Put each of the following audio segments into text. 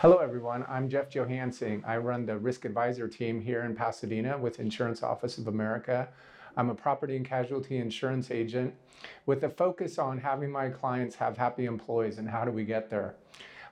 Hello, everyone. I'm Jeff Johansing. I run the risk advisor team here in Pasadena with Insurance Office of America. I'm a property and casualty insurance agent with a focus on having my clients have happy employees and how do we get there.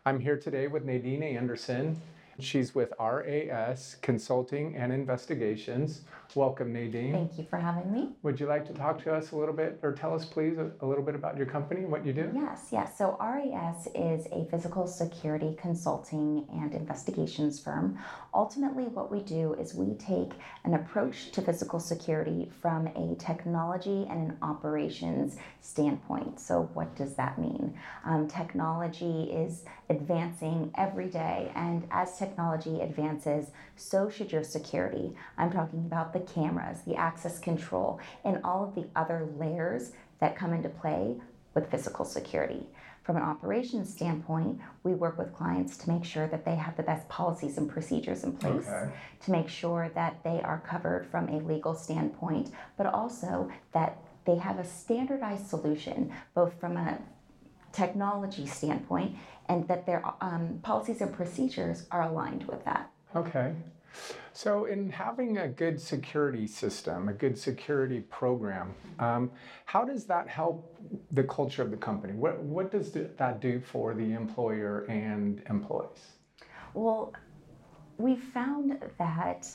I'm here today with Nadine Anderson. She's with RAS Consulting and Investigations. Welcome, Nadine. Thank you for having me. Would you like to talk to us a little bit, or tell us, please, a, a little bit about your company and what you do? Yes, yes. So, RAS is a physical security consulting and investigations firm. Ultimately, what we do is we take an approach to physical security from a technology and an operations standpoint. So, what does that mean? Um, technology is advancing every day, and as technology advances, so should your security. I'm talking about the cameras, the access control, and all of the other layers that come into play with physical security. From an operations standpoint, we work with clients to make sure that they have the best policies and procedures in place, okay. to make sure that they are covered from a legal standpoint, but also that they have a standardized solution, both from a technology standpoint and that their um, policies and procedures are aligned with that. Okay. So, in having a good security system, a good security program, um, how does that help the culture of the company? What, what does that do for the employer and employees? Well, we found that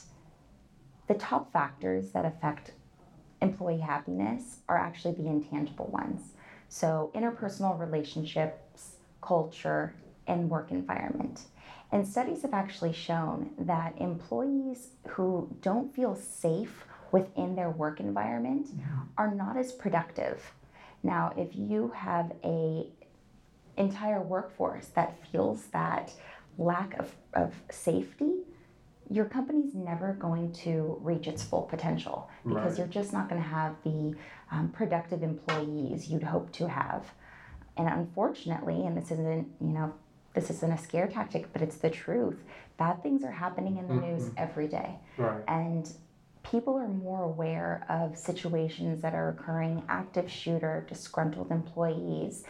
the top factors that affect employee happiness are actually the intangible ones. So, interpersonal relationships, culture, and work environment. And studies have actually shown that employees who don't feel safe within their work environment yeah. are not as productive. Now, if you have a entire workforce that feels that lack of, of safety, your company's never going to reach its full potential because right. you're just not going to have the um, productive employees you'd hope to have. And unfortunately, and this isn't, you know, this isn't a scare tactic, but it's the truth. Bad things are happening in the mm-hmm. news every day. Right. And people are more aware of situations that are occurring active shooter, disgruntled employees.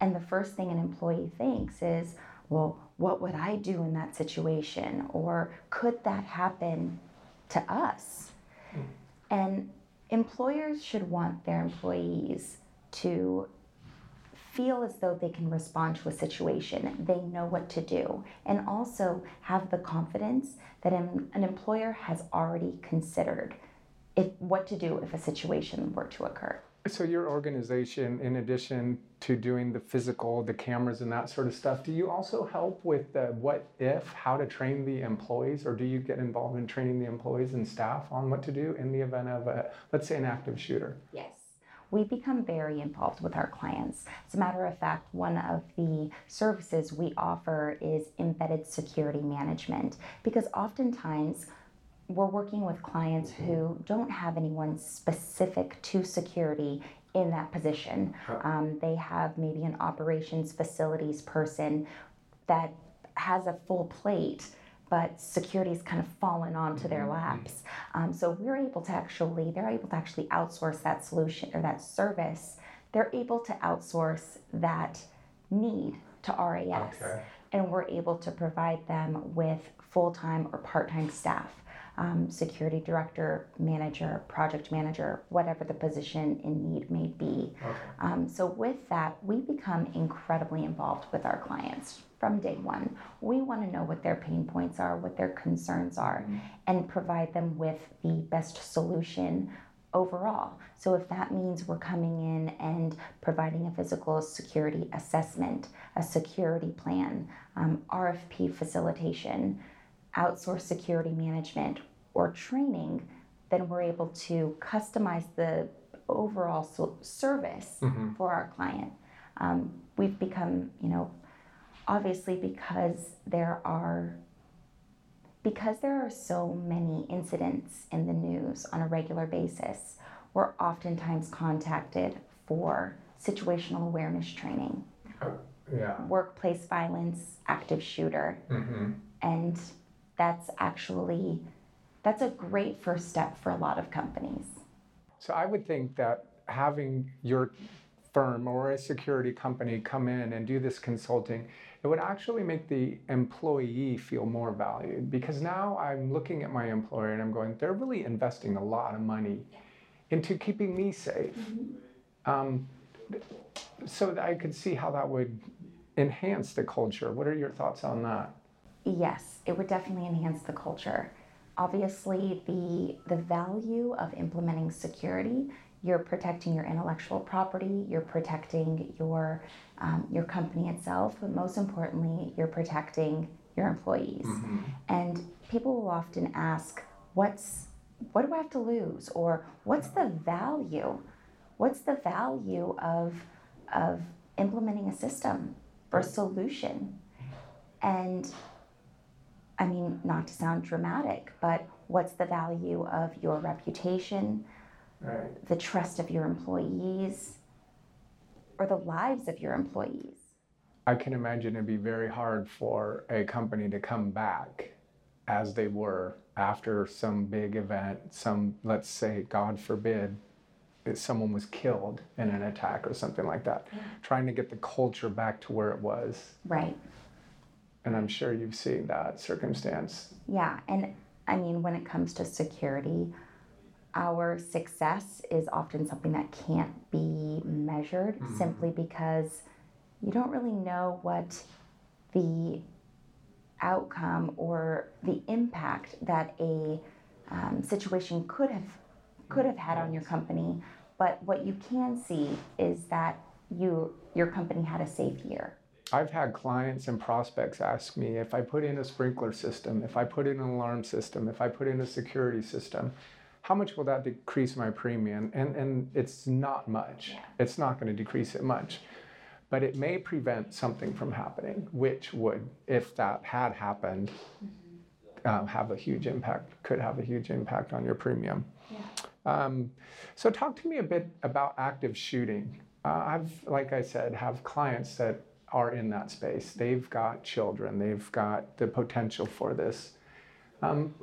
And the first thing an employee thinks is, well, what would I do in that situation? Or could that happen to us? Mm. And employers should want their employees to feel as though they can respond to a situation, they know what to do, and also have the confidence that an, an employer has already considered if what to do if a situation were to occur. So your organization, in addition to doing the physical, the cameras and that sort of stuff, do you also help with the what if, how to train the employees, or do you get involved in training the employees and staff on what to do in the event of a, let's say, an active shooter? Yes we become very involved with our clients. As a matter of fact, one of the services we offer is embedded security management because oftentimes we're working with clients who don't have anyone specific to security in that position. Um, they have maybe an operations facilities person that has a full plate but security's kind of fallen onto their mm-hmm. laps. Um, so we're able to actually, they're able to actually outsource that solution or that service. They're able to outsource that need to RAS. Okay. And we're able to provide them with full time or part time staff. Um, security director, manager, project manager, whatever the position in need may be. Okay. Um, so, with that, we become incredibly involved with our clients from day one. We want to know what their pain points are, what their concerns are, mm-hmm. and provide them with the best solution overall. So, if that means we're coming in and providing a physical security assessment, a security plan, um, RFP facilitation, outsource security management, or training, then we're able to customize the overall so- service mm-hmm. for our client. Um, we've become, you know, obviously because there are because there are so many incidents in the news on a regular basis we're oftentimes contacted for situational awareness training oh, yeah. workplace violence active shooter mm-hmm. and that's actually that's a great first step for a lot of companies so i would think that having your firm or a security company come in and do this consulting it would actually make the employee feel more valued because now I'm looking at my employer and I'm going, they're really investing a lot of money into keeping me safe. Mm-hmm. Um, so that I could see how that would enhance the culture. What are your thoughts on that? Yes, it would definitely enhance the culture. Obviously, the the value of implementing security you're protecting your intellectual property, you're protecting your um, your company itself, but most importantly, you're protecting your employees. Mm-hmm. And people will often ask, "What's what do I have to lose?" or "What's the value? What's the value of of implementing a system or a solution?" And I mean, not to sound dramatic, but what's the value of your reputation? Right. the trust of your employees or the lives of your employees. I can imagine it'd be very hard for a company to come back as they were after some big event, some, let's say, God forbid, someone was killed in an attack or something like that, yeah. trying to get the culture back to where it was. Right. And I'm sure you've seen that circumstance. Yeah. And I mean, when it comes to security, our success is often something that can't be measured mm-hmm. simply because you don't really know what the outcome or the impact that a um, situation could have could have had on your company. But what you can see is that you your company had a safe year. I've had clients and prospects ask me if I put in a sprinkler system, if I put in an alarm system, if I put in a security system, how much will that decrease my premium? And, and it's not much. Yeah. It's not going to decrease it much. But it may prevent something from happening, which would, if that had happened, mm-hmm. uh, have a huge impact, could have a huge impact on your premium. Yeah. Um, so talk to me a bit about active shooting. Uh, I've, like I said, have clients that are in that space. They've got children. They've got the potential for this. Um,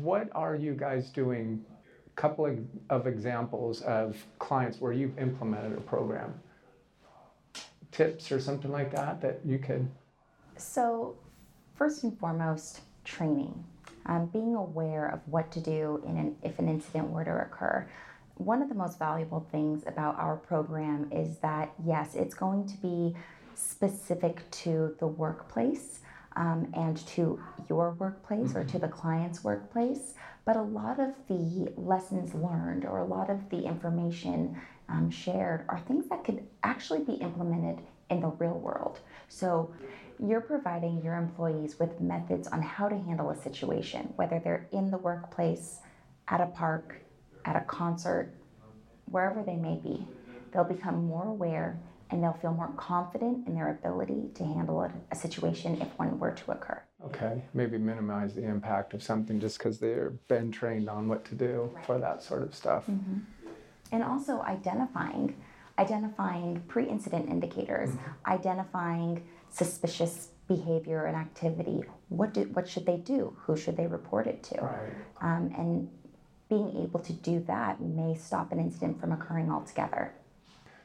what are you guys doing? A couple of, of examples of clients where you've implemented a program. Tips or something like that that you could. So, first and foremost, training. Um, being aware of what to do in an, if an incident were to occur. One of the most valuable things about our program is that, yes, it's going to be specific to the workplace, um, and to your workplace or to mm-hmm. the client's workplace. But a lot of the lessons learned or a lot of the information um, shared are things that could actually be implemented in the real world. So you're providing your employees with methods on how to handle a situation, whether they're in the workplace, at a park, at a concert, wherever they may be. They'll become more aware and they'll feel more confident in their ability to handle a, a situation if one were to occur. Okay, maybe minimize the impact of something just because they've been trained on what to do right. for that sort of stuff. Mm-hmm. And also identifying, identifying pre-incident indicators, mm-hmm. identifying suspicious behavior and activity. What do, what should they do? Who should they report it to? Right. Um, and being able to do that may stop an incident from occurring altogether.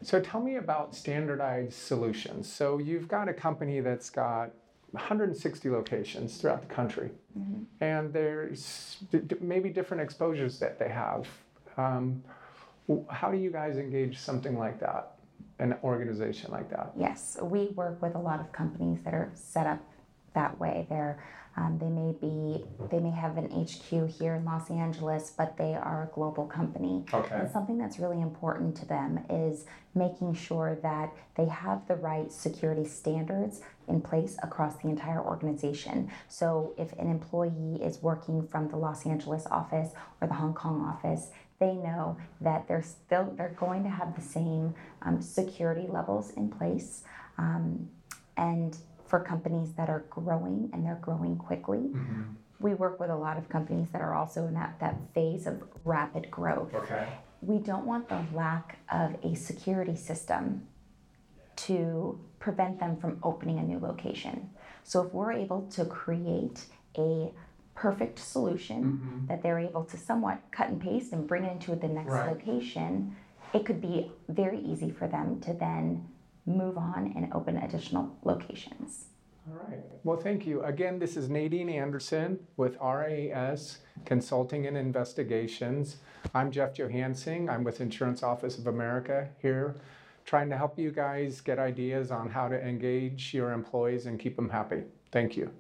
So tell me about standardized solutions. So you've got a company that's got 160 locations throughout the country, mm-hmm. and there's maybe different exposures that they have. Um, how do you guys engage something like that, an organization like that? Yes, we work with a lot of companies that are set up that way. They're um, they may be they may have an HQ here in Los Angeles, but they are a global company. Okay. And something that's really important to them is making sure that they have the right security standards in place across the entire organization. So if an employee is working from the Los Angeles office or the Hong Kong office, they know that they're still they're going to have the same um, security levels in place. Um, and for companies that are growing and they're growing quickly. Mm-hmm. We work with a lot of companies that are also in that, that phase of rapid growth. Okay. We don't want the lack of a security system to prevent them from opening a new location. So if we're able to create a perfect solution mm-hmm. that they're able to somewhat cut and paste and bring it into the next right. location, it could be very easy for them to then move on and open additional locations. All right. Well, thank you. Again, this is Nadine Anderson with RAS Consulting and Investigations. I'm Jeff Johansing. I'm with Insurance Office of America here, trying to help you guys get ideas on how to engage your employees and keep them happy. Thank you.